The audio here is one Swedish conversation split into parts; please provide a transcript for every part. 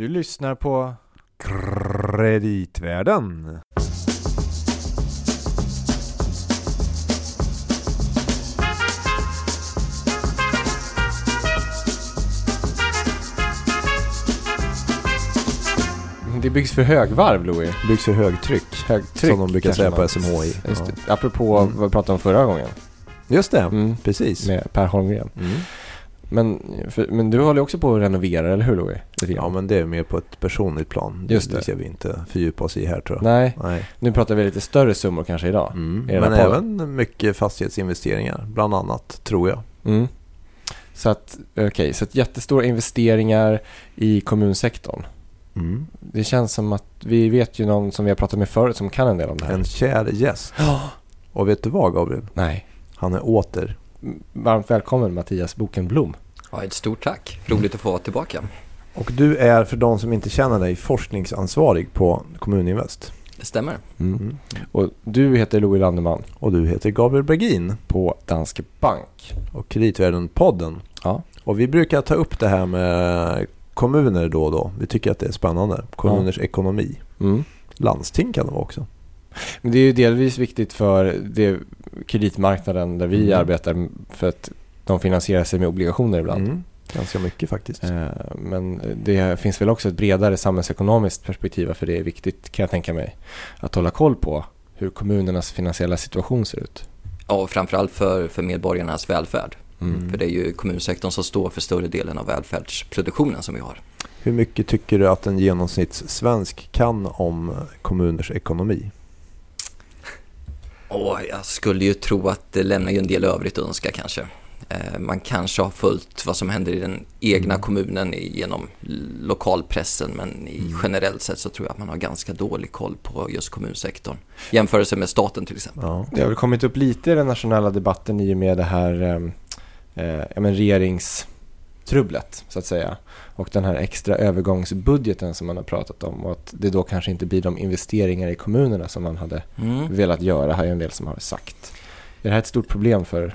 Du lyssnar på Kreditvärden. Det byggs för högvarv, Louis. Byggs för högtryck. Högtryck, som de brukar säga på SMHI. Just Ja. det. Apropå Mm. vad vi pratade om förra gången. Just det, Mm. precis. Med Per Holmgren. Mm. Men, för, men du håller också på att renovera, eller hur grann. Ja, men det är mer på ett personligt plan. Just det. Det ska vi inte fördjupa oss i här tror jag. Nej, Nej. nu pratar vi lite större summor kanske idag. Mm. Men podden. även mycket fastighetsinvesteringar, bland annat, tror jag. Mm. Så att, okej, så att jättestora investeringar i kommunsektorn. Mm. Det känns som att vi vet ju någon som vi har pratat med förut som kan en del om det här. En kär gäst. Och vet du vad Gabriel? Nej. Han är åter. Varmt välkommen Mattias Bokenblom. Ja, ett stort tack. Roligt att få vara tillbaka. Och du är, för de som inte känner dig, forskningsansvarig på Kommuninvest. Det stämmer. Mm. Och du heter Louis Landeman Och du heter Gabriel Bergin på Danske Bank. och Kreditvärden-podden. Ja. Och vi brukar ta upp det här med kommuner då och då. Vi tycker att det är spännande. Kommuners ekonomi. Mm. Landsting kan det vara också. Men det är ju delvis viktigt för det kreditmarknaden där vi Mm. arbetar för att de finansierar sig med obligationer ibland. Mm. Ganska mycket faktiskt. Eh, Men det finns väl också ett bredare samhällsekonomiskt perspektiv för det är viktigt kan jag tänka mig att hålla koll på hur kommunernas finansiella situation ser ut. Ja, och framförallt för, för medborgarnas välfärd. Mm. För det är ju kommunsektorn som står för större delen av välfärdsproduktionen som vi har. Hur mycket tycker du att en genomsnittssvensk kan om kommuners ekonomi? Och jag skulle ju tro att det lämnar ju en del övrigt att önska kanske. Eh, Man kanske har följt vad som händer i den egna Mm. kommunen genom lokalpressen men i Mm. generellt sett så tror jag att man har ganska dålig koll på just kommunsektorn. Jämförelse med staten till exempel. Ja. Det har väl kommit upp lite i den nationella debatten i och med det här eh, eh, regeringstrubblet så att säga. Och den här extra övergångsbudgeten som man har pratat om och att det då kanske inte blir de investeringar i kommunerna som man hade Mm. velat göra, har ju en del som har sagt. Är det här ett stort problem för...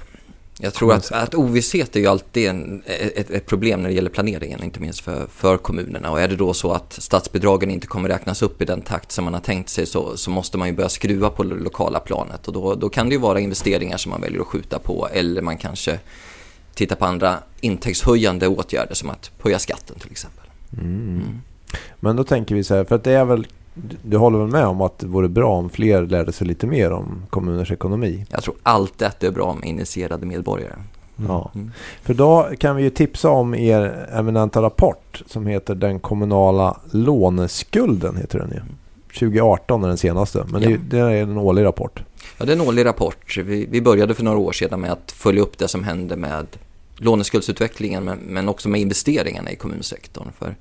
Jag tror att, att ovisshet är ju alltid en, ett, ett problem när det gäller planeringen, inte minst för, för kommunerna. Och är det då så att statsbidragen inte kommer räknas upp i den takt som man har tänkt sig så, så måste man ju börja skruva på det lokala planet. Och då, då kan det ju vara investeringar som man väljer att skjuta på eller man kanske tittar på andra intäktshöjande åtgärder som att höja skatten till exempel. Mm. Men då tänker vi så här, för att det är väl, du- håller väl med om att det vore bra om fler lärde sig lite mer om kommuners ekonomi? Jag tror alltid att det är bra med initierade medborgare. Ja. Mm. För då kan vi ju tipsa om er eminenta rapport som heter Den kommunala låneskulden. heter den ju. 2018 är den senaste, men det, är ju- det är en årlig rapport. Ja, det är en årlig rapport. Vi, vi började för några år sedan med att följa upp det som hände med låneskuldsutvecklingen men, men också med investeringarna i kommunsektorn. För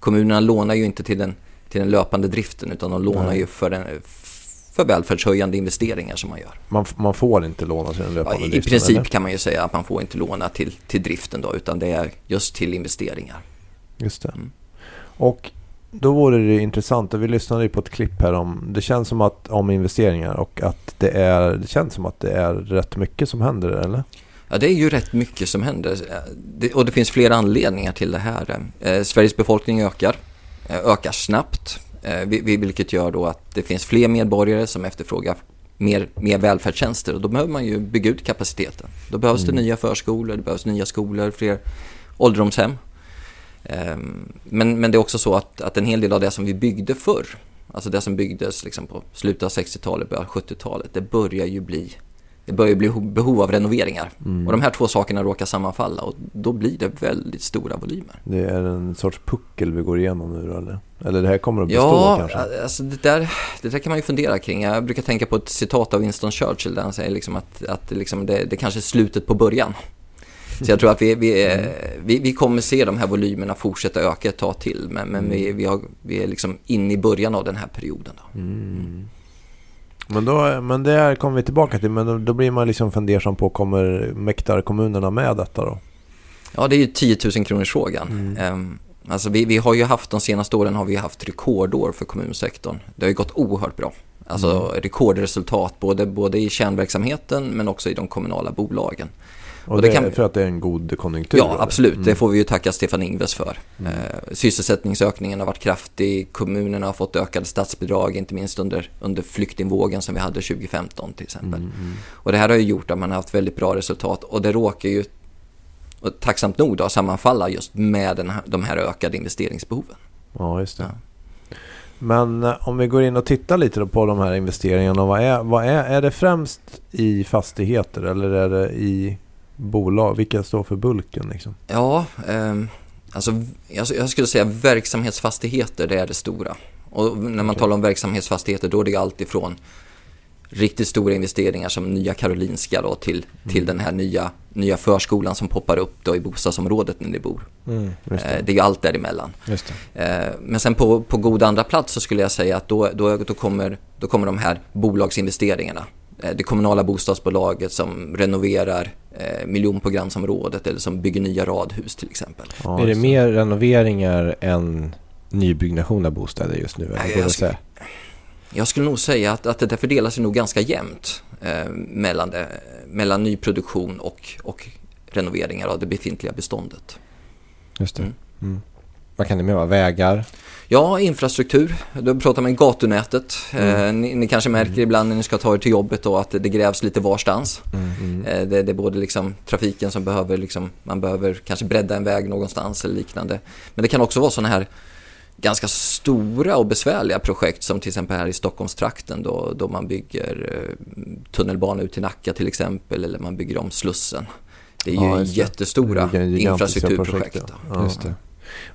kommunerna lånar ju inte till den, till den löpande driften utan de lånar Nej. ju för, den, för välfärdshöjande investeringar som man gör. Man, man får inte låna till den Ja, löpande I driften, princip eller? kan man ju säga att man får inte låna till, till driften då utan det är just till investeringar. Just det. Mm. Och då vore det intressant, vi lyssnade ju på ett klipp här om, det känns som att, om investeringar och att det är, det känns som att det är rätt mycket som händer, eller? Ja, det är ju rätt mycket som händer Det- och det finns flera anledningar till det här. Eh, Sveriges befolkning ökar, eh, ökar snabbt, eh, vi- vi- vilket gör då att det finns fler medborgare som efterfrågar mer, mer välfärdstjänster och då behöver man ju bygga ut kapaciteten. Då behövs det Mm. nya förskolor, det behövs nya skolor, fler ålderdomshem. Ehm, Men, men det är också så att, att en hel del av det som vi byggde förr, alltså det som byggdes liksom på slutet av 60-talet, början av 70-talet, det börjar ju bli det börjar bli ho- behov av renoveringar. Mm. Och de här två sakerna råkar sammanfalla och då blir det väldigt stora volymer. Det är en sorts puckel vi går igenom nu eller? Eller det här kommer att bestå Ja, kanske? alltså det där, det där kan man ju fundera kring. Jag brukar tänka på ett citat av Winston Churchill där han säger liksom att, att det, liksom det, det kanske är slutet på början. Så jag tror att vi, vi, är- vi, vi kommer se de här volymerna fortsätta öka ett tag till. Men, men vi, vi, har, vi är liksom inne i början av den här perioden. Då. Mm. Men, då, men det kommer vi tillbaka till, men då, då blir man liksom fundersam på, kommer mäktar kommunerna med detta då? Ja, det är ju 10 000 kronors frågan. Mm. Ehm, Alltså vi, vi har ju haft, de senaste åren har vi haft rekordår för kommunsektorn. Det har ju gått oerhört bra. Alltså rekordresultat både, både i kärnverksamheten men också i de kommunala bolagen. Och, och det, det kan... för att det är en god konjunktur? Ja, absolut. Mm. Det får vi ju tacka Stefan Ingves för. Mm. Eh, sysselsättningsökningen har varit kraftig. Kommunerna har fått ökade statsbidrag, inte minst under, under flyktingvågen som vi hade 2015 till exempel. Mm, mm. Och det här har ju gjort att man har haft väldigt bra resultat och det råkar ju och tacksamt nog då, sammanfalla just med den här, de här ökade investeringsbehoven. Ja, just det. Ja. Men eh, om vi går in och tittar lite på de här investeringarna. Vad är, vad är, är det främst i fastigheter eller är det i bolag? Vilka står för bulken? Liksom? Ja, eh, alltså, jag, skulle säga verksamhetsfastigheter, det är det stora. Och när man okay. talar om verksamhetsfastigheter då är det alltid från riktigt stora investeringar som Nya Karolinska då till, mm. till den här nya, nya förskolan som poppar upp då i bostadsområdet när ni bor. Mm, det. Eh, det. är ju allt däremellan. Eh, men sen på, på god andra plats så skulle jag säga att då, då, då, kommer, då kommer de här bolagsinvesteringarna. Eh, det kommunala bostadsbolaget som renoverar miljonprogramsområdet eller som bygger nya radhus till exempel. Ja, är det mer renoveringar än nybyggnation av bostäder just nu? Nej, jag, skulle, jag skulle nog säga att, att det där fördelar sig nog ganska jämnt eh, mellan, det, mellan nyproduktion och, och renoveringar av det befintliga beståndet. Just det. Mm. Mm. Vad kan det mer vara? Vägar? Ja, infrastruktur. Då pratar man gatunätet. Mm. Eh, ni, ni, kanske märker mm. ibland när ni ska ta er till jobbet då att det, grävs lite varstans. Mm. Eh, det, det, är både liksom trafiken som behöver, liksom, man behöver kanske bredda en väg någonstans eller liknande. Men det kan också vara sådana här ganska stora och besvärliga projekt som till exempel här i Stockholmstrakten då, då man bygger eh, tunnelbana ut till Nacka till exempel eller man bygger om Slussen. Det är ju ja, jättestora infrastrukturprojekt. Ja.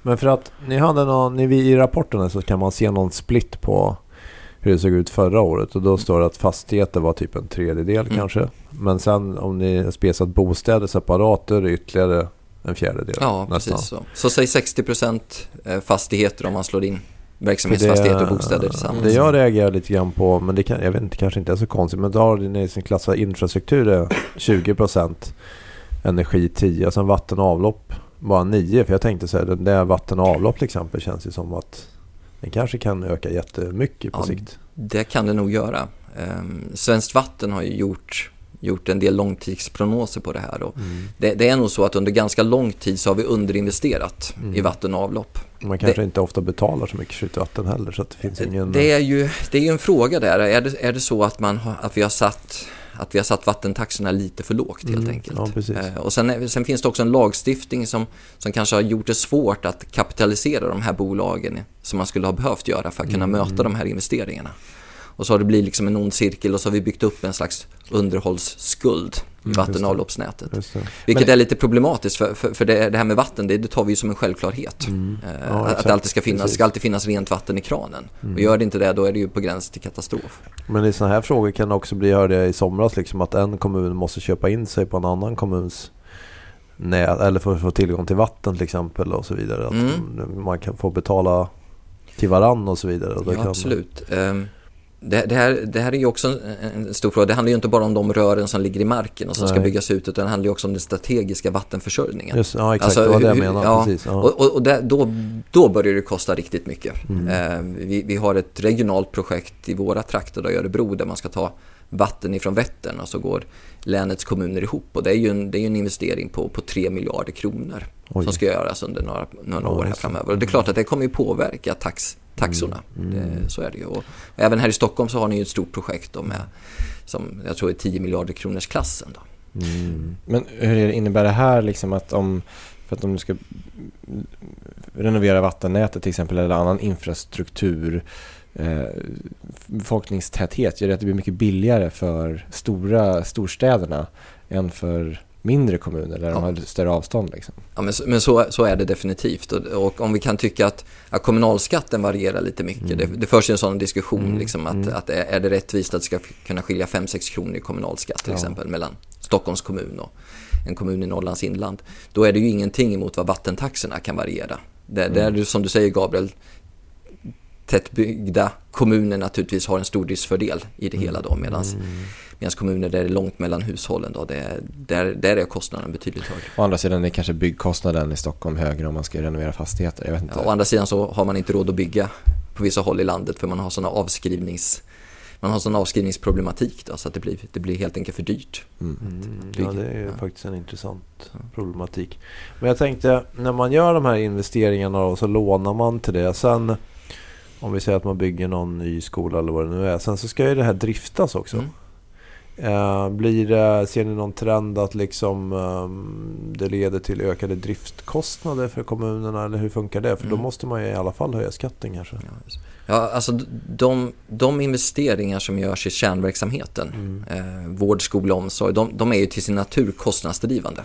Men för att ni hade någon, ni, i rapporten så kan man se någon split på hur det såg ut förra året och då står det att fastigheter var typ en tredjedel mm. kanske. Men sen om ni spesat bostäder separat då är det ytterligare en fjärdedel. Ja, nästan. precis så. Så säg 60% eh, fastigheter om man slår in verksamhetsfastigheter och bostäder tillsammans. Det jag reagerar lite grann på, men det kan, jag vet inte, kanske inte är så konstigt, men då har ni sin klassad infrastruktur är 20% energi 10 och sen vatten och avlopp bara 9. För jag tänkte så här, den där vatten och avlopp till exempel känns ju som att den kanske kan öka jättemycket på ja, sikt. Det kan det nog göra. Um, Svenskt Vatten har ju gjort gjort en del långtidsprognoser på det här. Och mm. det, det, är nog så att under ganska lång tid så har vi underinvesterat mm. i vatten och avlopp. Man kanske det, inte ofta betalar så mycket för sitt vatten heller. Så det, finns ingen... det, är ju, det är ju en fråga där. Är det, är det så att, man har, att vi har satt att vi har satt vattentaxorna lite för lågt helt mm, enkelt. Ja, eh, och sen, sen, finns det också en lagstiftning som, som kanske har gjort det svårt att kapitalisera de här bolagen som man skulle ha behövt göra för att kunna mm. möta de här investeringarna. Och så har det blivit liksom en ond cirkel och så har vi byggt upp en slags underhållsskuld i mm, vatten och avloppsnätet. Vilket Men... är lite problematiskt för, för, för det, det, här med vatten det, det tar vi ju som en självklarhet. Mm. Eh, ja, att det alltid ska finnas, ska alltid finnas rent vatten i kranen. Mm. Och gör det inte det då är det ju på gräns till katastrof. Men i sådana här frågor kan det också bli, jag hörde i somras, liksom, att en kommun måste köpa in sig på en annan kommuns nät, eller för att få tillgång till vatten till exempel och så vidare. Att mm. man kan få betala till varann och så vidare. Och ja, kan... absolut. Um, det, det, här, det här är ju också en, stor fråga. Det handlar ju inte bara om de rören som ligger i marken och som Nej. ska byggas ut utan det handlar ju också om den strategiska vattenförsörjningen. Just, ja, exakt. Alltså, det var det jag menade. Ja, Precis, ja. Och, och, det, då, då börjar det kosta riktigt mycket. Mm. Eh, vi, vi har ett regionalt projekt i våra trakter i Örebro där man ska ta vatten ifrån Vättern och så går länets kommuner ihop. Och det är ju en, det är en investering på, på 3 miljarder kronor Oj. som ska göras under några, några år här framöver. Och det är klart att det kommer ju påverka tax, taxorna. Mm. Det, så är det ju. Och även här i Stockholm så har ni ju ett stort projekt då med, som jag tror är 10 miljarder kronors klassen. Då. Mm. Men hur innebär det här liksom att om, för att om du ska renovera vattennätet till exempel eller annan infrastruktur eh, befolkningstäthet gör det att det blir mycket billigare för stora storstäderna än för mindre kommuner där ja. de har större avstånd. Liksom. Ja, men, men så, så är det definitivt. Och, och, om vi kan tycka att, att kommunalskatten varierar lite mycket. Mm. Det, det förs ju en sån diskussion, mm. liksom, att, mm. att är, det rättvist att det ska kunna skilja 5-6 kronor i kommunalskatt till ja. exempel mellan Stockholms kommun och en kommun i Norrlands inland. Då är det ju ingenting emot vad vattentaxorna kan variera. Det, mm. det är som du säger Gabriel, tättbyggda kommuner naturligtvis har en stor driftsfördel i det hela då medan mm. kommuner där det är långt mellan hushållen då, det, där, där är kostnaden betydligt högre. Å andra sidan är kanske byggkostnaden i Stockholm högre om man ska renovera fastigheter. Jag vet inte. Ja, å andra sidan så har man inte råd att bygga på vissa håll i landet för man har sådana avskrivnings man har sån avskrivningsproblematik då, så att det blir, det blir helt enkelt för dyrt. Mm. Ja, det är ja. faktiskt en intressant problematik. Men jag tänkte, när man gör de här investeringarna och så lånar man till det. Sen om vi säger att man bygger någon ny skola eller vad det nu är. Sen så ska ju det här driftas också. Mm. Uh, blir det, ser ni någon trend att liksom, um, det leder till ökade driftkostnader för kommunerna? Eller hur funkar det? För mm. då måste man ju i alla fall höja skatten kanske. Ja, ja alltså de, de investeringar som görs i kärnverksamheten, mm. eh, vård, skola, omsorg, de, de, är ju till sin natur kostnadsdrivande.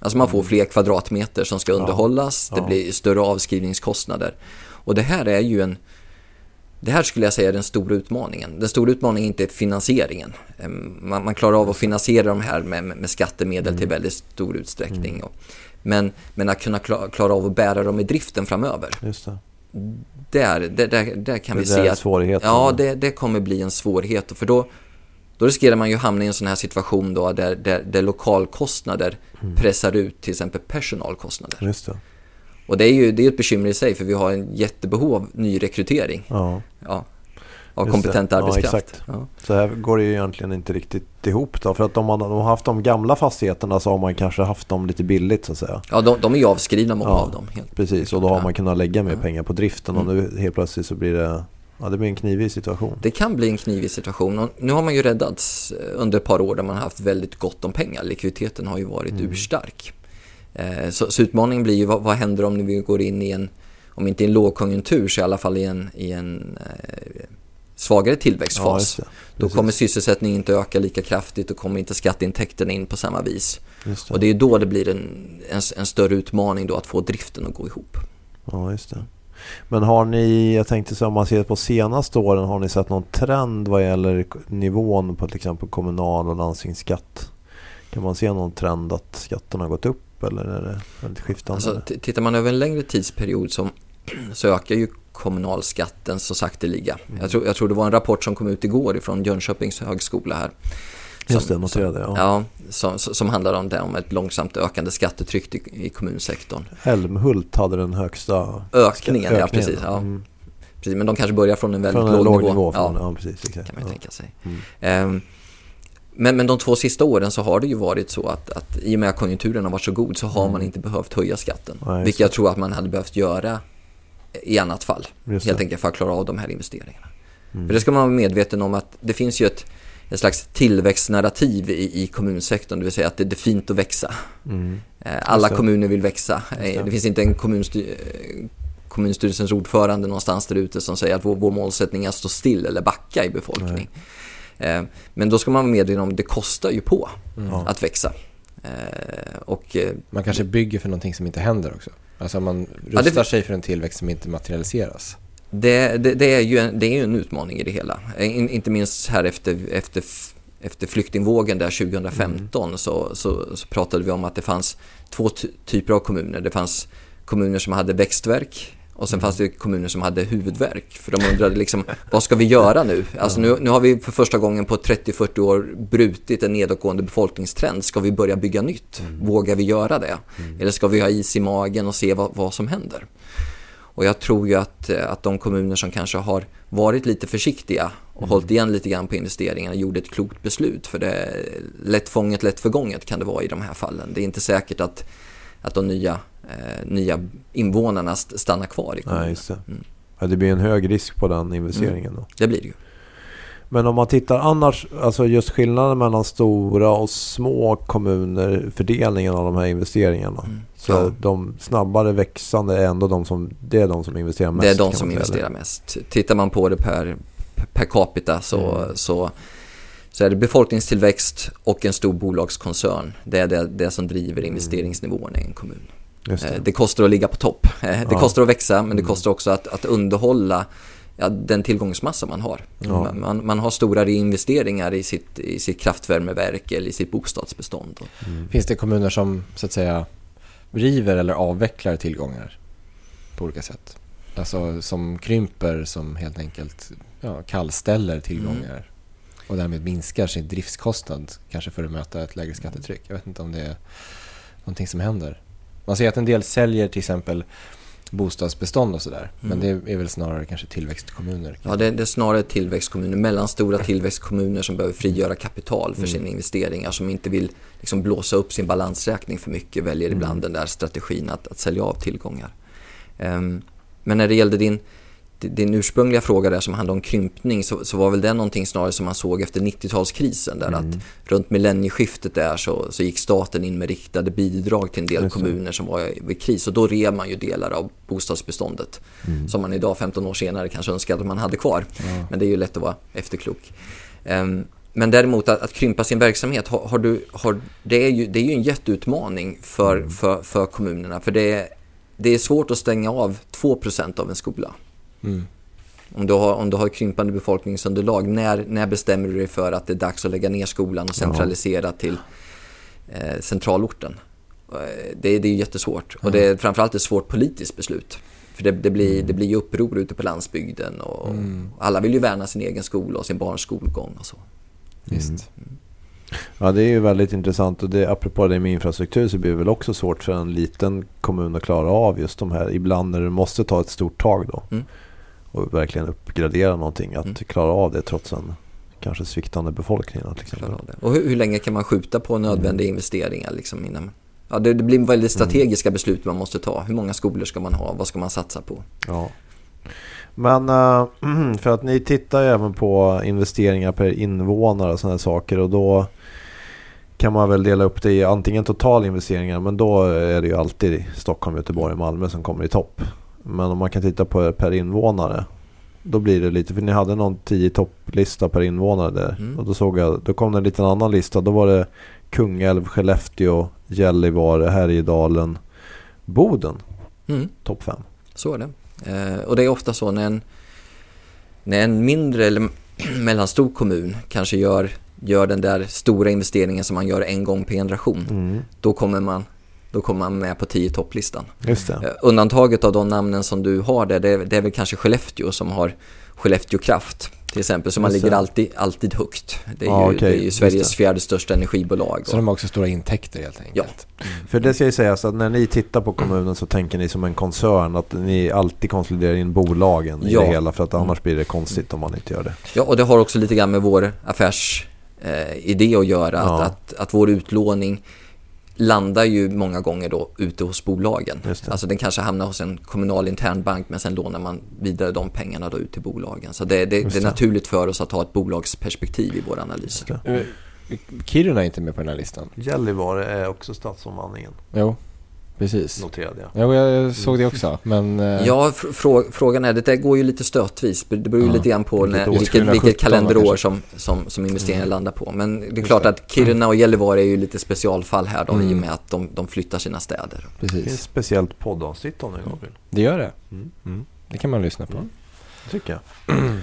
Alltså man får mm. fler kvadratmeter som ska underhållas, ja. det blir större avskrivningskostnader. Och det här är ju en det här skulle jag säga är den stora utmaningen. Den stora utmaningen är inte finansieringen. Man, man klarar av att finansiera de här med, med skattemedel mm. till väldigt stor utsträckning. Mm. Men, men att kunna klara, klara, av att bära dem i driften framöver. Just det. Där, där, där, där kan det vi se att svårigheten. ja, det, det kommer bli en svårighet. För då, då riskerar man ju hamna i en sån här situation då där, där, där lokalkostnader mm. pressar ut till exempel personalkostnader. Just det. Och det är ju det är ett bekymmer i sig för vi har en jättebehov av nyrekrytering. Ja. ja av Just kompetent det. arbetskraft. Ja, Så här går det ju egentligen inte riktigt ihop då. För att om man har haft de gamla fastigheterna så har man kanske haft dem lite billigt så att säga. Ja, de, de är ju avskrivna många av dem. Helt. Precis, och då har man kunnat lägga mer pengar på driften och mm. nu helt plötsligt så blir det Ja, det blir en knivig situation. Det kan bli en knivig situation. Och nu har man ju räddats under ett par år där man har haft väldigt gott om pengar. Likviditeten har ju varit mm. urstark. Eh, så, så, utmaningen blir ju vad, vad händer om vi går in i en, om inte i en lågkonjunktur så i alla fall i en, i en eh, svagare tillväxtfas. Ja, då kommer sysselsättningen inte öka lika kraftigt och kommer inte skatteintäkterna in på samma vis. Det. Och det är då det blir en, en, en, större utmaning då att få driften att gå ihop. Ja, just det. Men har ni, jag tänkte så om man ser på senaste åren, har ni sett någon trend vad gäller nivån på till exempel kommunal och landstingsskatt? Kan man se någon trend att skatterna har gått upp eller är det väldigt skiftande? Alltså, tittar man över en längre tidsperiod så, så ökar ju kommunalskatten så sakteliga. Mm. Jag, tror, jag tror det var en rapport som kom ut igår från Jönköpings högskola här. Som, Just det, noterade jag. Ja, som, som handlar om det, om ett långsamt ökande skattetryck i, i kommunsektorn. Helmhult hade den högsta ökningen. ökningen ja, precis. Ja. Mm. precis. Men de kanske börjar från en väldigt från en låg, låg nivå. nivå från, ja. ja, precis, exakt. kan man ju tänka sig. Mm. Um, men, men de två sista åren så har det ju varit så att, att i och med att konjunkturen har varit så god så har mm. man inte behövt höja skatten. Nej, vilket jag tror att man hade behövt göra i annat fall. Helt enkelt för att klara av de här investeringarna. Mm. För det ska man vara medveten om att det finns ju ett, ett slags tillväxtnarrativ i, i kommunsektorn. Det vill säga att det, det är fint att växa. Mm. Eh, alla kommuner vill växa. Det. Eh, det finns inte en kommunstyr, kommunstyrelsens ordförande någonstans där ute som säger att vår, vår målsättning är att stå still eller backa i befolkning. Nej. Eh, men då ska man vara medveten om att det kostar ju på mm. att växa. Eh, och, eh, man kanske bygger för någonting som inte händer också. Alltså man rustar ja, det, sig för en tillväxt som inte materialiseras. Det, det, det, är ju en, det är ju en utmaning i det hela. In, inte minst här efter, efter, efter flyktingvågen där 2015 mm. så, så, så, pratade vi om att det fanns två typer av kommuner. Det fanns kommuner som hade växtverk och sen fanns det kommuner som hade huvudvärk. För de undrade liksom, vad ska vi göra nu? Alltså nu, nu har vi för första gången på 30-40 år brutit en nedåtgående befolkningstrend. Ska vi börja bygga nytt? Mm. Vågar vi göra det? Mm. Eller ska vi ha is i magen och se vad, vad som händer? Och jag tror ju att, eh, att de kommuner som kanske har varit lite försiktiga och mm. hållit igen lite grann på investeringarna gjorde ett klokt beslut. För det lätt fånget, lätt förgånget kan det vara i de här fallen. Det är inte säkert att, att de nya eh, nya invånarna stannar kvar i kommunen. Just det. Mm. Ja, det blir en hög risk på den investeringen då. Det blir det ju. Men om man tittar annars, alltså just skillnaden mellan stora och små kommuner, fördelningen av de här investeringarna. Mm. Så ja. de snabbare växande är ändå de som, det är de som investerar mest. Det är de som investerar mest. Tittar man på det per, per capita så, mm. så, så är det befolkningstillväxt och en stor bolagskoncern. Det är det, det som driver mm. investeringsnivåerna i en kommun. Det. Eh, det. kostar att ligga på topp. Eh, det ja. kostar att växa men det mm. kostar också att, att underhålla ja, den tillgångsmassa man har. Ja. Man, man, har stora reinvesteringar i sitt, i sitt kraftvärmeverk eller i sitt bostadsbestånd. Mm. Finns det kommuner som så att säga river eller avvecklar tillgångar på olika sätt? Alltså som krymper, som helt enkelt ja, kallställer tillgångar mm. och därmed minskar sin driftskostnad kanske för att möta ett lägre skattetryck. Jag vet inte om det är någonting som händer. Man ser att en del säljer till exempel bostadsbestånd och sådär. Men Mm. det är väl snarare kanske tillväxtkommuner. Ja, det, det är snarare tillväxtkommuner, mellanstora tillväxtkommuner som behöver frigöra kapital för sina investeringar, som inte vill liksom blåsa upp sin balansräkning för mycket, väljer ibland den där strategin att, att sälja av tillgångar. Ehm, men när det gällde din, din ursprungliga fråga där som handlade om krympning så, så var väl det någonting snarare som man såg efter 90-talskrisen där att runt millennieskiftet där så, så gick staten in med riktade bidrag till en del kommuner som var i- kris och då rev man ju delar av bostadsbeståndet som man idag 15 år senare kanske önskar att man hade kvar. Men det är ju lätt att vara efterklok. Ehm, men däremot att, att krympa sin verksamhet, har, har du, har, det, är ju, det är ju en jätteutmaning för, för, för kommunerna. För det är, det är svårt att stänga av 2% av en skola. Mm. Om du har, om du har krympande befolkningsunderlag, när, när bestämmer du dig för att det är dags att lägga ner skolan och centralisera till eh, centralorten? Eh, Det, det är jättesvårt och det är framförallt ett svårt politiskt beslut. För det, det, blir, det blir uppror ute på landsbygden och alla vill ju värna sin egen skola och sin barns skolgång och så. Visst. Ja, det är ju väldigt intressant och det, apropå det med infrastruktur så blir det väl också svårt för en liten kommun att klara av just de här, ibland när du måste ta ett stort tag då Mm. Och verkligen uppgradera någonting, att Mm. klara av det trots en kanske sviktande befolkning till exempel. Och hur, hur länge kan man skjuta på nödvändiga investeringar liksom innan? Ja, det, det blir väldigt strategiska beslut man måste ta. Hur många skolor ska man ha? Vad ska man satsa på? Ja. Men eh, för att ni tittar ju även på investeringar per invånare och sådana saker och då kan man väl dela upp det i antingen totalinvesteringar men då är det ju alltid Stockholm, Göteborg och Malmö som kommer i topp. Men om man kan titta på det per invånare då blir det lite, för ni hade någon 10 topplista per invånare där. Mm. Och då såg jag, då kom det en liten annan lista. Då var det Kungälv, Skellefteå, Gällivare, Härjedalen, Boden. Mm. Topp 5. Så är det. Eh, och det är ofta så när en, när en mindre eller mellanstor kommun kanske gör, gör den där stora investeringen som man gör en gång per generation. Mm. Då, kommer man, då kommer man med på 10 topplistan. Just det. Eh, undantaget av de namnen som du har där, det är, det är väl kanske Skellefteå som har Skellefteå Kraft till exempel. Så man ligger alltid, alltid högt. Det är, Ja, ju, okej, det är ju Sveriges det. fjärde största energibolag. Så Och, de har också stora intäkter helt enkelt. För det ska ju sägas att när ni tittar på kommunen så tänker ni som en koncern att ni alltid konsoliderar in bolagen i Ja. det hela för att annars blir det konstigt om man inte gör det. ja, och det har också lite grann med vår affärsidé eh, att göra. Ja. Att, att, att vår utlåning landar ju många gånger då ute hos bolagen. Det. Alltså den kanske hamnar hos en kommunal internbank men sen lånar man vidare de pengarna då ut till bolagen. Så det, det, Just det är det. naturligt för oss att ha ett bolagsperspektiv i vår analys. Eh, Kiruna är inte med på den här listan. Gällivare är också stadsomvandlingen, Jo, precis. noterade jag. Jo, jag såg det också. Men eh, Ja, fr- frå frågan är, det där går ju lite stötvis. Det beror ju Ja. lite grann på Vilket när, vilket, 2017 vilket kalenderår som, som, som investeringarna landar på. Men det är Just klart det. att Kiruna och Gällivare är ju lite specialfall här då, i och Mm. med att de, de flyttar sina städer. Det finns precis. speciellt poddavsnitt om det Gabriel. Det gör det. Mm. Mm. Det kan man lyssna på. Mm. tycker jag.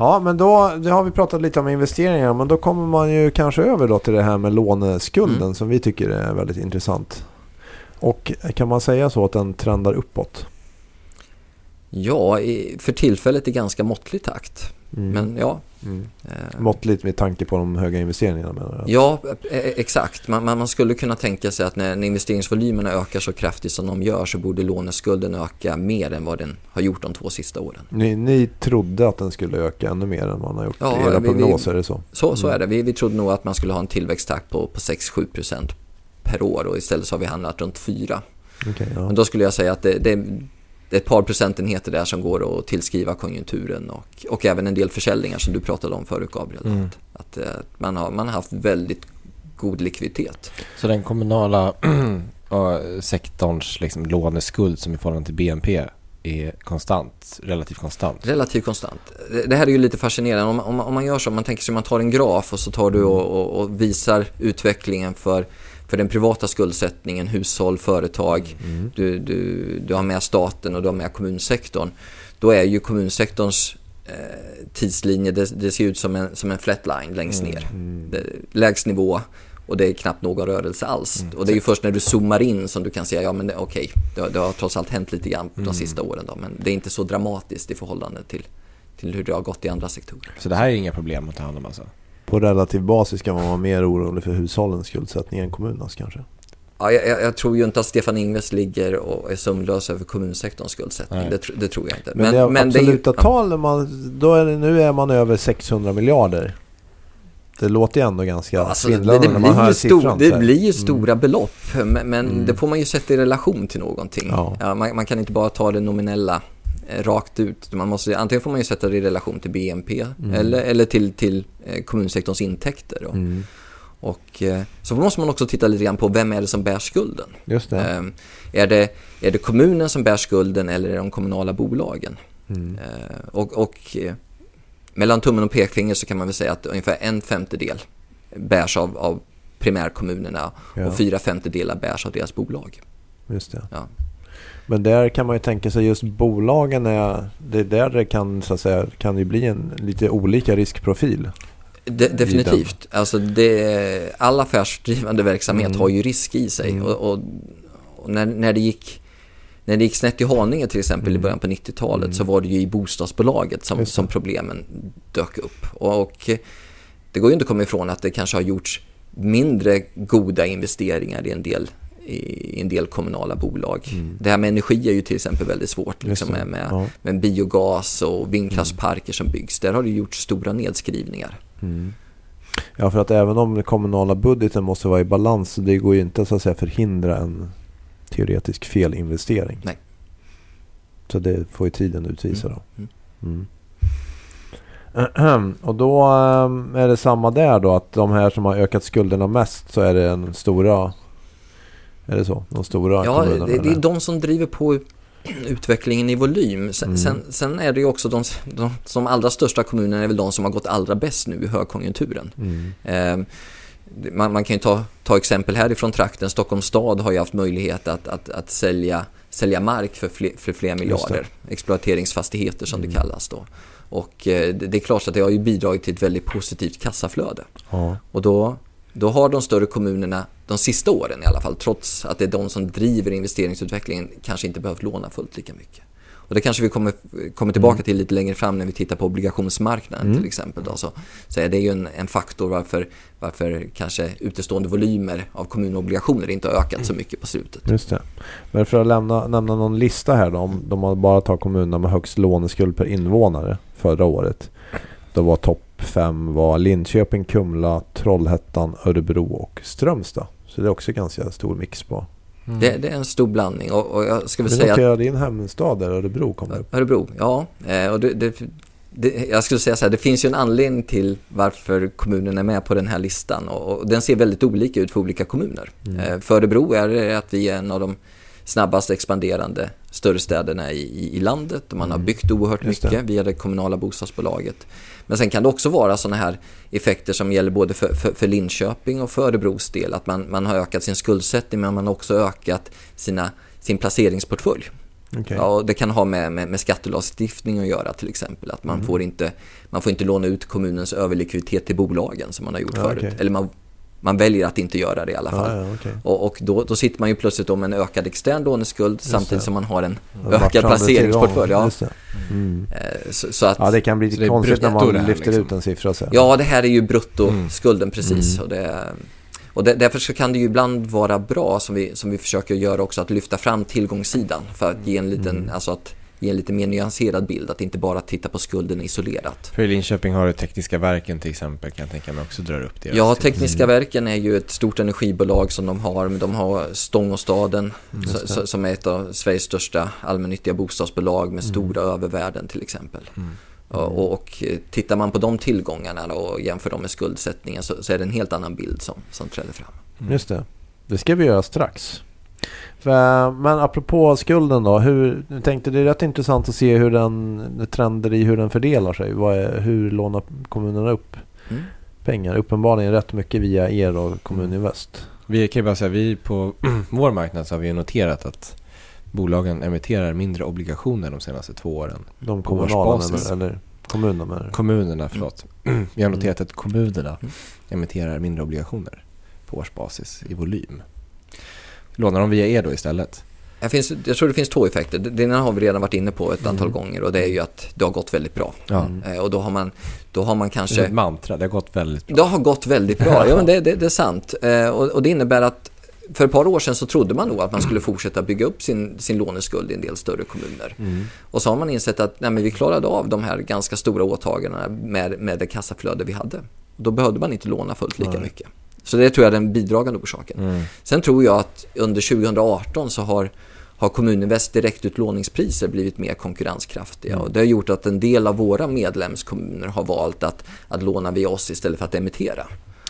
Ja, men då det har vi pratat lite om investeringar. Men då kommer man ju kanske över då till det här med låneskulden Mm. som vi tycker är väldigt intressant. Och kan man säga så att den trendar uppåt? Ja, för tillfället i ganska måttlig takt. Mm. Men ja. Mm. Eh, Måttligt med tanke på de höga investeringarna menar jag. Ja, eh, exakt. Man, man man skulle kunna tänka sig att när, investeringsvolymerna ökar så kraftigt som de gör så borde låneskulden öka mer än vad den har gjort de två sista åren. Ni, ni trodde att den skulle öka ännu mer än vad den har gjort Ja, i era vi- vi- prognoser, är det så? Så, så Mm. är det. Vi, vi trodde nog att man skulle ha en tillväxttakt på, på 6-7% per år och istället så har vi hamnat runt 4. Okej, ja. Men då skulle jag säga att det, det, det är ett par procentenheter där som går att tillskriva konjunkturen och, och även en del försäljningar som du pratade om förut Gabriel. Mm. Att, att eh, man, har, man har haft väldigt god likviditet. Så den kommunala sektorns liksom, låneskuld som i förhållande till BNP är konstant, relativt konstant. Relativt konstant. Det, här är ju lite fascinerande. Om, om, om man gör så, man tänker sig man tar en graf och så tar du och, och, och visar utvecklingen för, för den privata skuldsättningen, hushåll, företag. Mm. Du, du, du har med staten och du har med kommunsektorn. Då är ju kommunsektorns eh, tidslinje, det, det ser ut som en, som en flatline längst ner. Mm. Det, lägst nivå och det är knappt någon rörelse alls. Och det är ju först när du zoomar in som du kan säga, ja men det- okej, det, har- det har trots allt hänt lite grann de sista åren då, men det är inte så dramatiskt i förhållande till, till hur det har gått i andra sektorer. Så det här är inga problem att ta hand om alltså? På relativ basis kan man vara mer orolig för hushållens skuldsättning än kommunernas kanske. Ja, jag, jag, tror ju inte att Stefan Ingves ligger och är sömnlös över kommunsektorns skuldsättning. Det, det, tror jag inte. Men, men det men absoluta det är, tal, man, då är det, nu är man över 600 miljarder. Det låter ju ändå ganska alltså, svindlande det, det, när man hör stor, siffran. Det blir ju mm. stora mm. belopp, men, men mm. det får man ju sätta i relation till någonting. Ja. Ja, man, man, kan inte bara ta det nominella rakt ut. Man måste, antingen får man ju sätta det i relation till BNP mm. eller, eller till, till eh, kommunsektorns intäkter. Mm. Och eh, så måste man också titta lite grann på vem är det som bär skulden. Just det. Eh, är, det är det kommunen som bär skulden eller är det de kommunala bolagen? Mm. Eh, och, och mellan tummen och pekfinger så kan man väl säga att ungefär en femtedel bärs av, av primärkommunerna ja. och fyra femtedelar bärs av deras bolag. Just det. Ja. Men där kan man ju tänka sig just bolagen är, det är där det kan, så att säga, kan det bli en lite olika riskprofil. De, definitivt. Alltså det, all affärsdrivande verksamhet mm. har ju risk i sig. Mm. Och, och, och, när, när, det gick, när det gick snett i Haninge till exempel mm. i början på 90-talet mm. så var det ju i bostadsbolaget som, som problemen dök upp. Och, och, det går ju inte att komma ifrån att det kanske har gjorts mindre goda investeringar i en del i en del kommunala bolag. Mm. Det här med energi är ju till exempel väldigt svårt liksom med, med, ja. med, biogas och vindkraftsparker som byggs. Där har det gjorts stora nedskrivningar. Mm. Ja, för att även om den kommunala budgeten måste vara i balans så det går ju inte så att säga förhindra en teoretisk felinvestering. Nej. Så det får ju tiden utvisa mm. då. Mm. mm. Och då ehm, är det samma där då att de här som har ökat skulderna mest så är det den stora är det så? De stora ja, det, det är de som driver på utvecklingen i volym. Sen, mm. sen, sen, är det ju också de, de som allra största kommunerna är väl de som har gått allra bäst nu i högkonjunkturen. Mm. Eh, man, man, kan ju ta, ta exempel härifrån trakten. Stockholms stad har ju haft möjlighet att, att, att sälja, sälja mark för fler, för fler miljarder. Exploateringsfastigheter som mm. det kallas då. Och eh, det, det är klart att det har ju bidragit till ett väldigt positivt kassaflöde. Ja. Och då då har de större kommunerna de sista åren i alla fall, trots att det är de som driver investeringsutvecklingen, kanske inte behövt låna fullt lika mycket. Och det kanske vi kommer, kommer tillbaka mm. till lite längre fram när vi tittar på obligationsmarknaden mm. till exempel. Då. Så, så är det ju en, en faktor varför, varför kanske utestående volymer av kommunobligationer inte har ökat så mycket på slutet. Just det. Men för att lämna, nämna någon lista här då, om de bara tar kommunerna med högst låneskuld per invånare förra året. Då var topp fem var Linköping, Kumla, Trollhättan, Örebro och Strömstad. Så det är också ganska stor mix på. Mm. Det, det, är en stor blandning. Och, och jag ska väl säga att... din hemstad där Örebro kommer upp. Örebro, ja. Eh, och det, det, det, jag skulle säga så här, det finns ju en anledning till varför kommunen är med på den här listan. Och, och den ser väldigt olika ut för olika kommuner. Mm. Eh, för Örebro är det att vi är en av de snabbast expanderande större städerna i, i, i landet. Och man har mm. byggt oerhört mycket via det kommunala bostadsbolaget. Men sen kan det också vara sådana här effekter som gäller både för, för, för Linköping och för Örebros del. Att man, man har ökat sin skuldsättning men man har också ökat sina, sin placeringsportfölj. Okay. Ja, och det kan ha med, med, med, skattelagstiftning att göra till exempel. Att man, mm. får inte, man får inte låna ut kommunens överlikviditet till bolagen som man har gjort ja, förut. Okay. Eller man man väljer att inte göra det i alla fall. Ja, ja, okay. Och, och då, då, sitter man ju plötsligt med en ökad extern låneskuld samtidigt som man har en ökad placeringsportfölj. Ja. Mm. Eh, så, så, att, ja, det kan bli lite konstigt när man lyfter liksom. ut en siffra. Så. Ja, det här är ju bruttoskulden mm. precis. Mm. Och, det, och det, därför så kan det ju ibland vara bra, som vi, som vi försöker göra också, att lyfta fram tillgångssidan. För att ge en liten, mm. alltså att ge en lite mer nyanserad bild, att inte bara titta på skulden isolerat. För i Linköping har du Tekniska verken till exempel, kan jag tänka mig också drar upp det. Ja, Tekniska mm. verken är ju ett stort energibolag som de har, de har Stångåstaden mm, som är ett av Sveriges största allmännyttiga bostadsbolag med mm. stora övervärden till exempel. Mm. Och, och tittar man på de tillgångarna och jämför dem med skuldsättningen så, så, är det en helt annan bild som, som träder fram. Just det. Det ska vi göra strax. Men apropå skulden då. Hur, jag tänkte det är rätt intressant att se hur den, trender i hur den fördelar sig. Är, hur lånar kommunerna upp mm. pengar? Uppenbarligen rätt mycket via er och Kommuninvest. Vi kan ju bara säga, vi på vår marknad så har vi noterat att bolagen emitterar mindre obligationer de senaste två åren. De kommunala eller, eller kommunerna? Kommunerna, förlåt. Mm. Vi har noterat att kommunerna mm. emitterar mindre obligationer på årsbasis i volym. Lånar de via er då istället? Jag, finns, jag tror det finns två effekter. Det ena har vi redan varit inne på ett antal mm. gånger och det är ju att det har gått väldigt bra. Ja. Mm. Och då har, man, då har man kanske... Det är ett mantra, det har gått väldigt bra. Det har gått väldigt bra, ja men det, det, det är sant. Eh, och, och, det innebär att för ett par år sedan så trodde man nog att man skulle fortsätta bygga upp sin, sin låneskuld i en del större kommuner. Mm. Och så har man insett att nej, men vi klarade av de här ganska stora åtagandena med, med det kassaflöde vi hade. Då behövde man inte låna fullt lika Nej. mycket. Så det tror jag är den bidragande orsaken. Mm. Sen tror jag att under 2018 så har, har Kommuninvest direktutlåningspriser blivit mer konkurrenskraftiga. Mm. Och det har gjort att en del av våra medlemskommuner har valt att, att låna via oss istället för att emittera.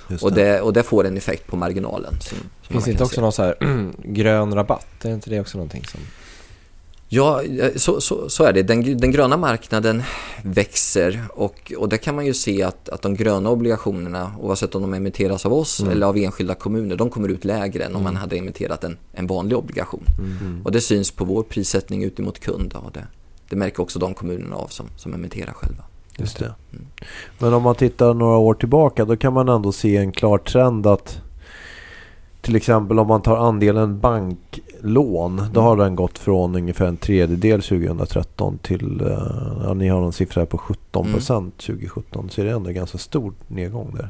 Just Och det, och det får en effekt på marginalen. Som, som Finns det inte också se. någon så här grön rabatt? Är inte det också någonting som... Ja, så, så, så är det. Den, den gröna marknaden växer och, och där kan man ju se att, att de gröna obligationerna, oavsett om de emitteras av oss Mm. eller av enskilda kommuner, de kommer ut lägre än om man hade emitterat en, en vanlig obligation. Mm. Och det syns på vår prissättning ut emot kund. Och det, det märker också de kommunerna av som, som emitterar själva. Just det. Mm. Men om man tittar några år tillbaka då kan man ändå se en klar trend att till exempel om man tar andelen banklån då har den gått från ungefär en tredjedel 2013 till, eh, ja ni har en siffra här på 17 procent 2017 så är det ändå en ganska stor nedgång där.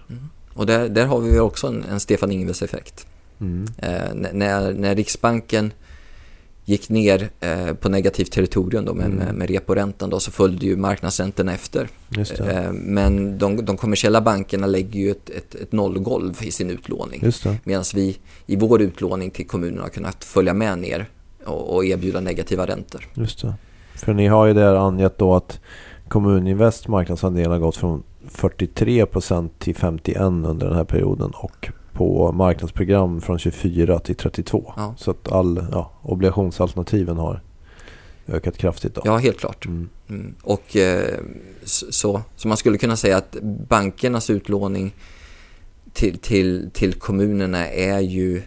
Och där, där har vi också en, en Stefan Ingves-effekt. Mm. Eh, när, när Riksbanken gick ner eh, på negativt territorium då med, Mm. med, med reporäntan då, så följde ju marknadsräntorna efter. Eh, men de, de kommersiella bankerna lägger ju ett, ett, ett nollgolv i sin utlåning. Medan vi i vår utlåning till kommunerna har kunnat följa med ner och, och erbjuda negativa räntor. Just det. För ni har ju där angett då att Kommuninvest marknadsandel har gått från 43% till 51% under den här perioden och på marknadsprogram från 24 till 32. Ja. Så att all, ja, obligationsalternativen har ökat kraftigt då. Ja, helt klart. Mm. Mm. Och eh, så, så man skulle kunna säga att bankernas utlåning till, till, till kommunerna är ju,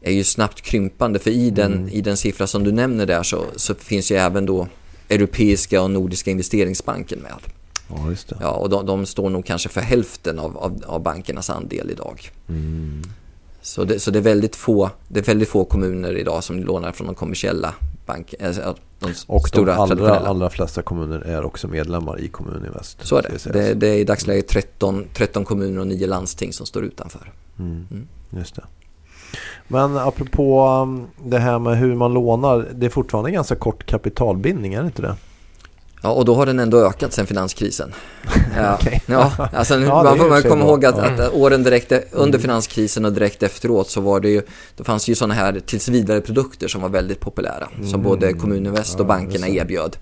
är ju snabbt krympande. För i den, Mm. i den siffra som du nämner där så, så finns ju även då Europeiska och Nordiska investeringsbanken med. Ja, just det. Ja, och de, de står nog kanske för hälften av, av, av bankernas andel idag. Mm. Så det, så det, är väldigt få, det är väldigt få kommuner idag som lånar från de kommersiella bankerna. Alltså, de Och de stora allra, traditionella. allra flesta kommuner är också medlemmar i Kommuninvest. Så är det. Det, det är i dagsläget 13, 13 kommuner och 9 landsting som står utanför. Mm. Mm. Just det. Men apropå um, det här med hur man lånar. Det är fortfarande ganska kort kapitalbindning, är det inte det? Ja, och då har den ändå ökat sen finanskrisen. Ja, Okej. ja, alltså, Ja, man får man komma ihåg att. Mm. att åren direkt e- under finanskrisen och direkt efteråt så var det ju, då fanns ju sådana här tills vidare produkter som var väldigt populära. Som Mm. både Kommuninvest och bankerna erbjöd.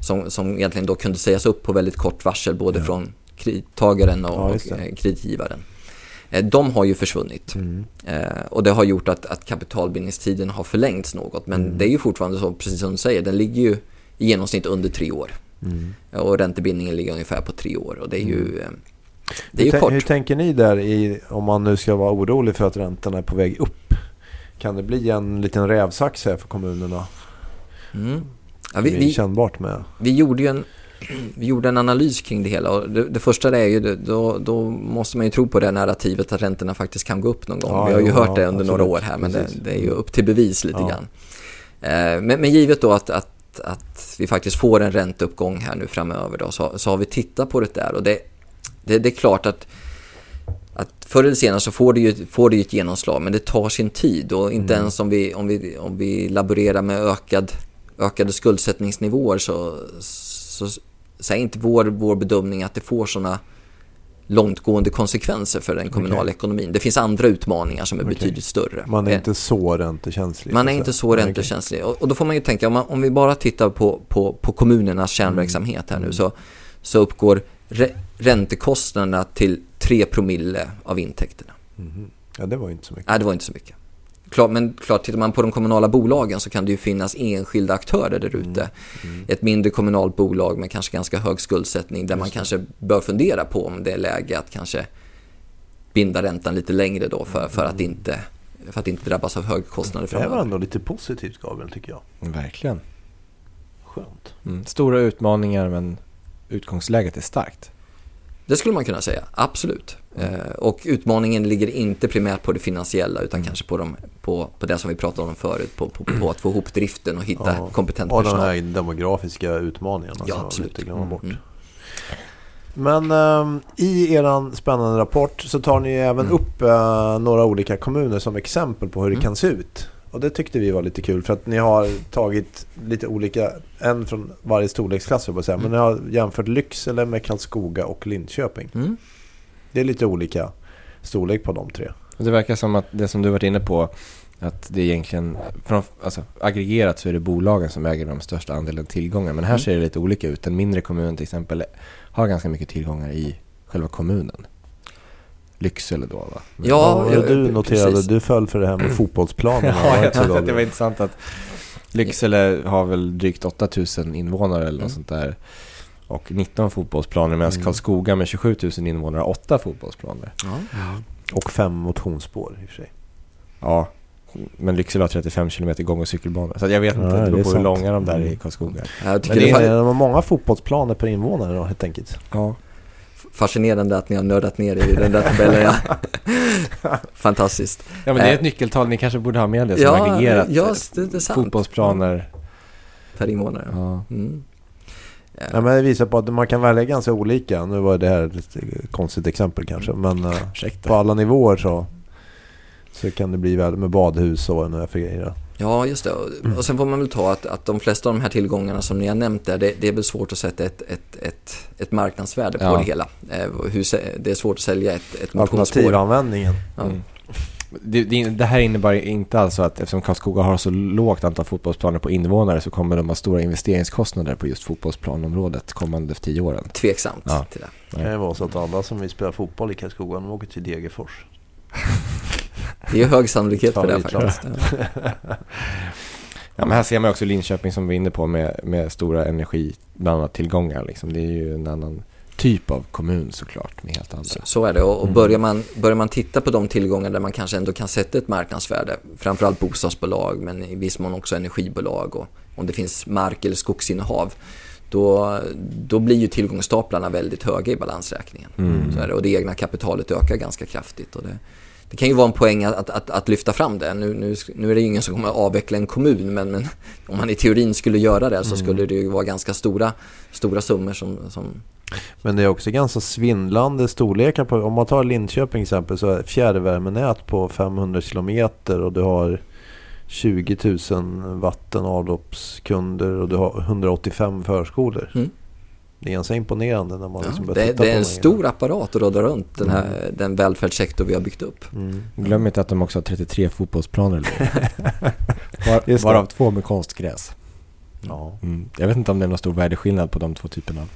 Som, som egentligen då kunde sägas upp på väldigt kort varsel både Ja. från kredittagaren och, och eh, kreditgivaren. Eh, De har ju försvunnit. Mm. Eh, och det har gjort att, att kapitalbindningstiden har förlängts något. Men Mm. det är ju fortfarande så, precis som du säger, den ligger ju i genomsnitt under tre år. Mm. Och räntebindningen ligger ungefär på tre år. Och det är ju, Mm. eh, det är hur, ju tän- kort. hur tänker ni där i, om man nu ska vara orolig för att räntorna är på väg upp? Kan det bli en liten rävsax här för kommunerna? Mm. Ja, Vi, vi, kännbart med. vi, gjorde ju en, vi gjorde en analys kring det hela. Och det, det första är ju, det- då, då måste man ju tro på det narrativet att räntorna faktiskt kan gå upp någon gång. Ja, vi har ju jo, hört det ja, under absolut. några år här, men det, det är ju upp till bevis lite Ja. grann. Eh, men, men givet då att, att, att vi faktiskt får en ränteuppgång här nu framöver då, så, så har vi tittat på det där. Och det, det, det är klart att att förr eller senare så får det, ju, får det ju ett genomslag, men det tar sin tid. Och inte Mm. ens om vi, om, vi, om vi laborerar med ökad, ökade skuldsättningsnivåer så, så, så är inte vår, vår bedömning att det får sådana långtgående konsekvenser för den kommunala Okej. ekonomin. Det finns andra utmaningar som är Okej. betydligt större. Man är Eh, inte så räntekänslig. man är inte så räntekänslig. Och, och då får man ju tänka, om, man, om vi bara tittar på, på, på kommunernas kärnverksamhet här nu Mm. så, så uppgår re, räntekostnaderna till 3 promille av intäkterna. Mhm. Ja, det var inte så mycket. Nej, det var inte så mycket. Klart, men klart, tittar man på de kommunala bolagen så kan det ju finnas enskilda aktörer där ute. Mm. Ett mindre kommunalt bolag med kanske ganska hög skuldsättning där man Just kanske bör fundera på om det är läge att kanske binda räntan lite längre då för, för, att, inte, för att inte drabbas av höga kostnader Det här var framöver. ändå lite positivt Gabriel tycker jag. Verkligen. Skönt. Mm. Stora utmaningar men utgångsläget är starkt. Det skulle man kunna säga, absolut. Eh, och utmaningen ligger inte primärt på det finansiella utan Mm. kanske på, de, på, på det som vi pratade om förut, på, på, på att få ihop driften och hitta Ja. Alltså, kompetent Och de personal. här demografiska utmaningarna Ja, som man absolut. inte glömma bort. Mm. Men ehm, i er spännande rapport så tar ni även Mm. upp eh, några olika kommuner som exempel på hur det Mm. kan se ut. Och det tyckte vi var lite kul för att ni har tagit lite olika, en från varje storleksklass jag säga. Men ni har jämfört Lycksele med Karlskoga och Linköping. Mm. Det är lite olika storlek på de tre. Det verkar som att det som du varit inne på, att det är egentligen, från, alltså aggregerat så är det bolagen som äger de största andelen tillgångar. Men här Mm. ser det lite olika ut. En mindre kommun till exempel har ganska mycket tillgångar i själva kommunen. Lycksele då va? Men- Ja, Ja, ja, du noterade, precis. du föll för det här med fotbollsplanerna. Ja, jag tyckte att det var intressant att Lycksele har väl drygt 8000 invånare eller något Mm. sånt där. Och 19 fotbollsplaner medan Mm. Karlskoga med 27 000 invånare har 8 fotbollsplaner. Ja. Och fem motionsspår i och för sig. Ja, men Lycksele har 35 km gång och cykelbanor. Så jag vet inte, Ja, det det beror på hur långa de där är i Mm. Karlskoga. Jag tycker Men det det är är, de har många fotbollsplaner per invånare då helt enkelt. Ja. Fascinerande att ni har nördat ner er i den där tabellen. Ja. Fantastiskt. ja, men det är Eh. ett nyckeltal. Ni kanske borde ha med det som Ja, aggregerat. ja, det, det är sant. Fotbollsplaner. Per invånare. Ja. Mm. Eh, Ja, men det visar på att man kan välja ganska olika. Nu var det här ett konstigt exempel kanske. Men eh, Ursäkta. på alla nivåer så, så kan det bli väl med badhus och nu för grejer. Ja, just det. Och- Och sen får man väl ta att, att de flesta av de här tillgångarna som ni har nämnt där, det, det är väl svårt att sätta ett, ett, ett, ett marknadsvärde på Ja. det hela. Eh, hur, det är svårt att sälja ett, ett motionsspår. Alternativanvändningen. Ja. Mm. Det, det, det här innebär inte alltså att eftersom Karlskoga har så lågt antal fotbollsplaner på invånare så kommer de ha stora investeringskostnader på just fotbollsplanområdet kommande tio åren. Tveksamt Ja. till det. Det kan ju vara så att alla som vill spela fotboll i Karlskoga, de åker till Degerfors. Det är hög sannolikhet för det faktiskt. Ja. Ja, men här ser man också Linköping som vi är inne på med, med stora energi, bland annat tillgångar. Liksom. Det är ju en annan typ av kommun såklart med helt andra. Så, så är det. Och, och Mm. börjar, man, börjar man titta på de tillgångar där man kanske ändå kan sätta ett marknadsvärde, framförallt bostadsbolag men i viss mån också energibolag och om det finns mark eller skogsinnehav, då, då blir ju tillgångsstaplarna väldigt höga i balansräkningen. Mm. Så är det. Och det egna kapitalet ökar ganska kraftigt. Och det, det kan ju vara en poäng att, att, att lyfta fram det. Nu, nu, nu är det ju ingen som kommer att avveckla en kommun, men, men om man i teorin skulle göra det så skulle det ju vara ganska stora, stora summor som, som Men det är också ganska svindlande storlekar på, om man tar Linköping till exempel så är fjärrvärmenät på 500 kilometer och du har 20 000 vatten och avloppskunder och du har 185 förskolor. Mm. Det är ganska imponerande när man Ja, liksom börjar det, titta det på är en stor apparat att råda runt den, här, den välfärdssektor vi har byggt upp. Mm. Glöm inte att de också har 33 fotbollsplaner. Var, varav två med konstgräs. Ja, Mm. Jag vet inte om det är någon stor värdeskillnad på de två typerna. av-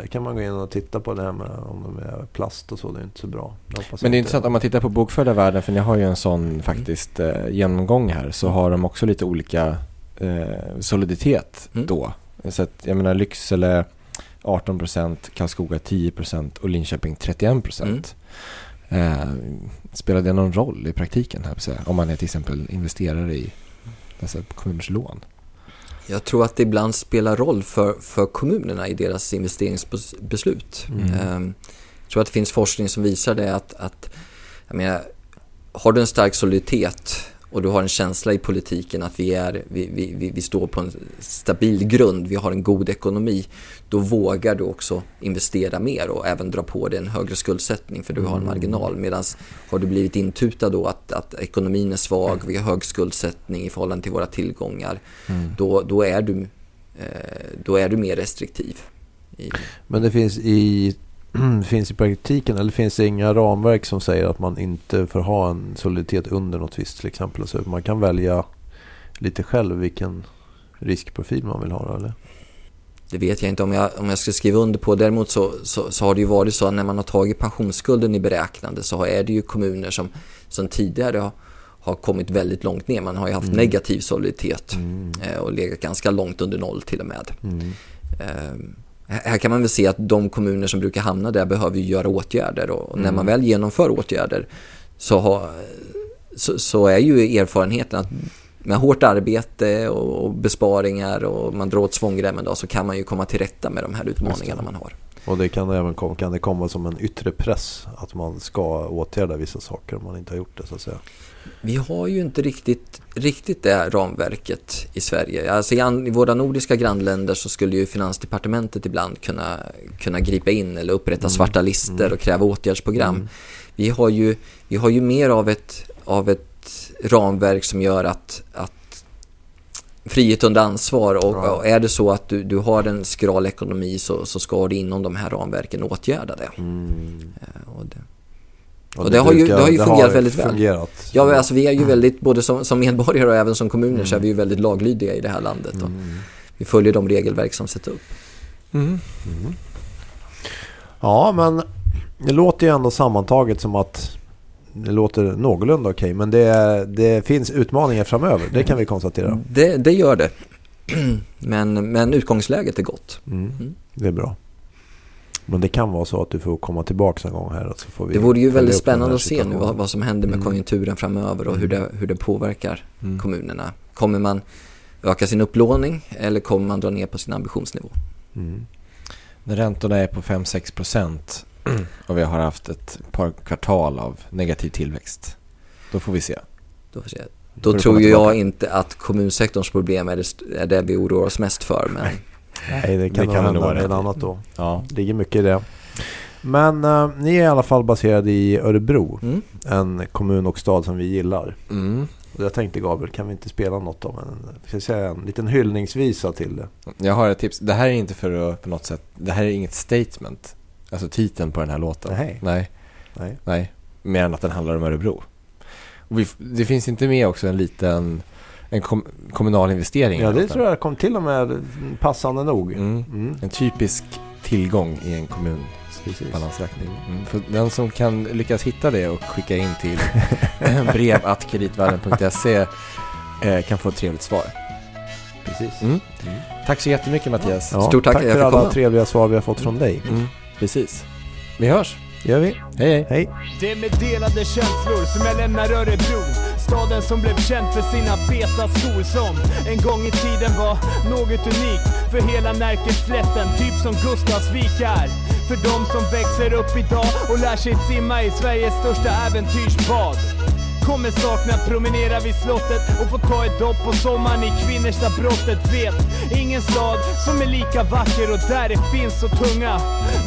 det kan man gå in och titta på det här med om de är plast och så. Det är inte så bra. Men det är inte- intressant om man tittar på bokförda värden, för ni har ju en sån faktiskt eh, genomgång här, så har de också lite olika eh, soliditet Mm. då. Så att, jag menar Lycksele 18%, Karlskoga 10% och Linköping 31%. Eh, spelar det någon roll i praktiken här, om man är till exempel investerare i dessa kommuners lån? Jag tror att det ibland spelar roll för, för kommunerna i deras investeringsbeslut. Mm. Ehm, Jag tror att det finns forskning som visar det att, att jag menar, har du en stark soliditet och du har en känsla i politiken att vi, är, vi, vi, vi, står på en stabil grund, vi har en god ekonomi, då vågar du också investera mer och även dra på dig en högre skuldsättning för du har en marginal. Medan har du blivit intutad då att, att ekonomin är svag, vi har hög skuldsättning i förhållande till våra tillgångar, då, då, är du, eh, då är du mer restriktiv. I, Men det finns i, finns i praktiken, eller finns det inga ramverk som säger att man inte får ha en soliditet under något visst till exempel? Så man kan välja lite själv vilken riskprofil man vill ha eller? Det vet jag inte om jag, om jag ska skriva under på. Däremot så, så, så har det ju varit så att när man har tagit pensionsskulden i beräknande så är det ju kommuner som, som tidigare har, har kommit väldigt långt ner. Man har ju haft Mm. negativ soliditet Mm. eh, och legat ganska långt under noll till och med. Mm. Eh, här kan man väl se att de kommuner som brukar hamna där behöver ju göra åtgärder och, och när Mm. man väl genomför åtgärder så, har, så, så är ju erfarenheten att med hårt arbete och, och besparingar och man drar åt svångremmen då, så kan man ju komma till rätta med de här utmaningarna man har. Och det kan även komma, kan det komma som en yttre press att man ska åtgärda vissa saker om man inte har gjort det så att säga. Vi har ju inte riktigt, riktigt det ramverket i Sverige. Alltså i, an, i våra nordiska grannländer så skulle ju Finansdepartementet ibland kunna, kunna gripa in eller upprätta mm. svarta listor mm. och kräva åtgärdsprogram. Mm. Vi, har ju, vi har ju mer av ett, av ett ramverk som gör att, att frihet under ansvar och, ja. och, är det så att du, du har en skral ekonomi så, så ska du inom de här ramverken åtgärda det. Mm. Eh, och det och, och det, det, har ju, det har ju fungerat har väldigt fungerat. väl. Ja, alltså vi är ju mm. väldigt, både som, som medborgare och även som kommuner mm. så är vi ju väldigt laglydiga i det här landet. Mm. vi följer de regelverk som sätts upp. Mm. mm. Ja, men det låter ju ändå sammantaget som att det låter någorlunda okej. Okay, men det, det finns utmaningar framöver, det kan vi konstatera. Det, det gör det. Men, men utgångsläget är gott. Mm. Det är bra. Men det kan vara så att du får komma tillbaka en gång här. Så får vi det vore ju väldigt spännande att se nu vad, vad som händer med mm. konjunkturen framöver och hur det, hur det påverkar mm. kommunerna. Kommer man öka sin upplåning eller kommer man dra ner på sin ambitionsnivå? Mm. När räntorna är på 5-6 procent och vi har haft ett par kvartal av negativ tillväxt, då får vi se. Då, får vi se. då tror jag inte att kommunsektorns problem är det, är det vi oroar oss mest för. Men... Nej, det kan, det kan vara med annat då. Ja. Det ligger mycket i det. Men uh, ni är i alla fall baserade i Örebro. Mm. En kommun och stad som vi gillar. Mm. Och jag tänkte Gabriel, kan vi inte spela något om en, ska säga, en liten hyllningsvisa till det? Jag har ett tips. Det här är inte för att på något sätt, det här är inget statement. Alltså titeln på den här låten. Nej. Nej. Nej. Nej. Mer än att den handlar om Örebro. Och vi, det finns inte med också en liten en kom, kommunal investering. Ja, det tror jag kom till och med passande nog. Mm. Mm. En typisk tillgång i en kommun balansräkning. Mm. För den som kan lyckas hitta det och skicka in till brev.kreditvärlden.se eh, kan få ett trevligt svar. Precis. Mm. Mm. Tack så jättemycket Mattias. Ja, Stort tack, tack för alla trevliga svar vi har fått från dig. Mm. Precis. Vi hörs. gör vi. Hej hej. hej. Det är med delade känslor som jag lämnar Örebro. Staden som blev känd för sina feta skor som en gång i tiden var något unikt för hela Närkeslätten, typ som Gustavsvik är. För de som växer upp idag och lär sig simma i Sveriges största äventyrsbad. Kommer sakna att promenera vid slottet och få ta ett dopp på sommaren i Kvinnersta brottet. Vet ingen stad som är lika vacker och där det finns så tunga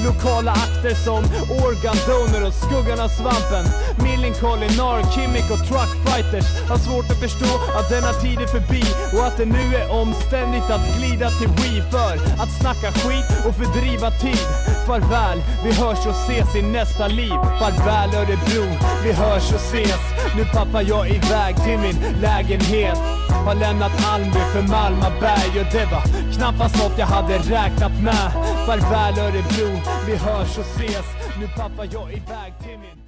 lokala akter som Organ Donor och Skuggan av Svampen. Millencolin, Nar, Kimmick och Truckfighters har svårt att förstå att denna tid är förbi och att det nu är omständigt att glida till Wii för att snacka skit och fördriva tid. Farväl, vi hörs och ses i nästa liv. Farväl Örebro, vi hörs och ses. Nu pappa jag iväg till min lägenhet. Har lämnat Almby för Malmaberg och det var knappast något jag hade räknat med. Farväl Örebro, vi hörs och ses. Nu pappa jag iväg till min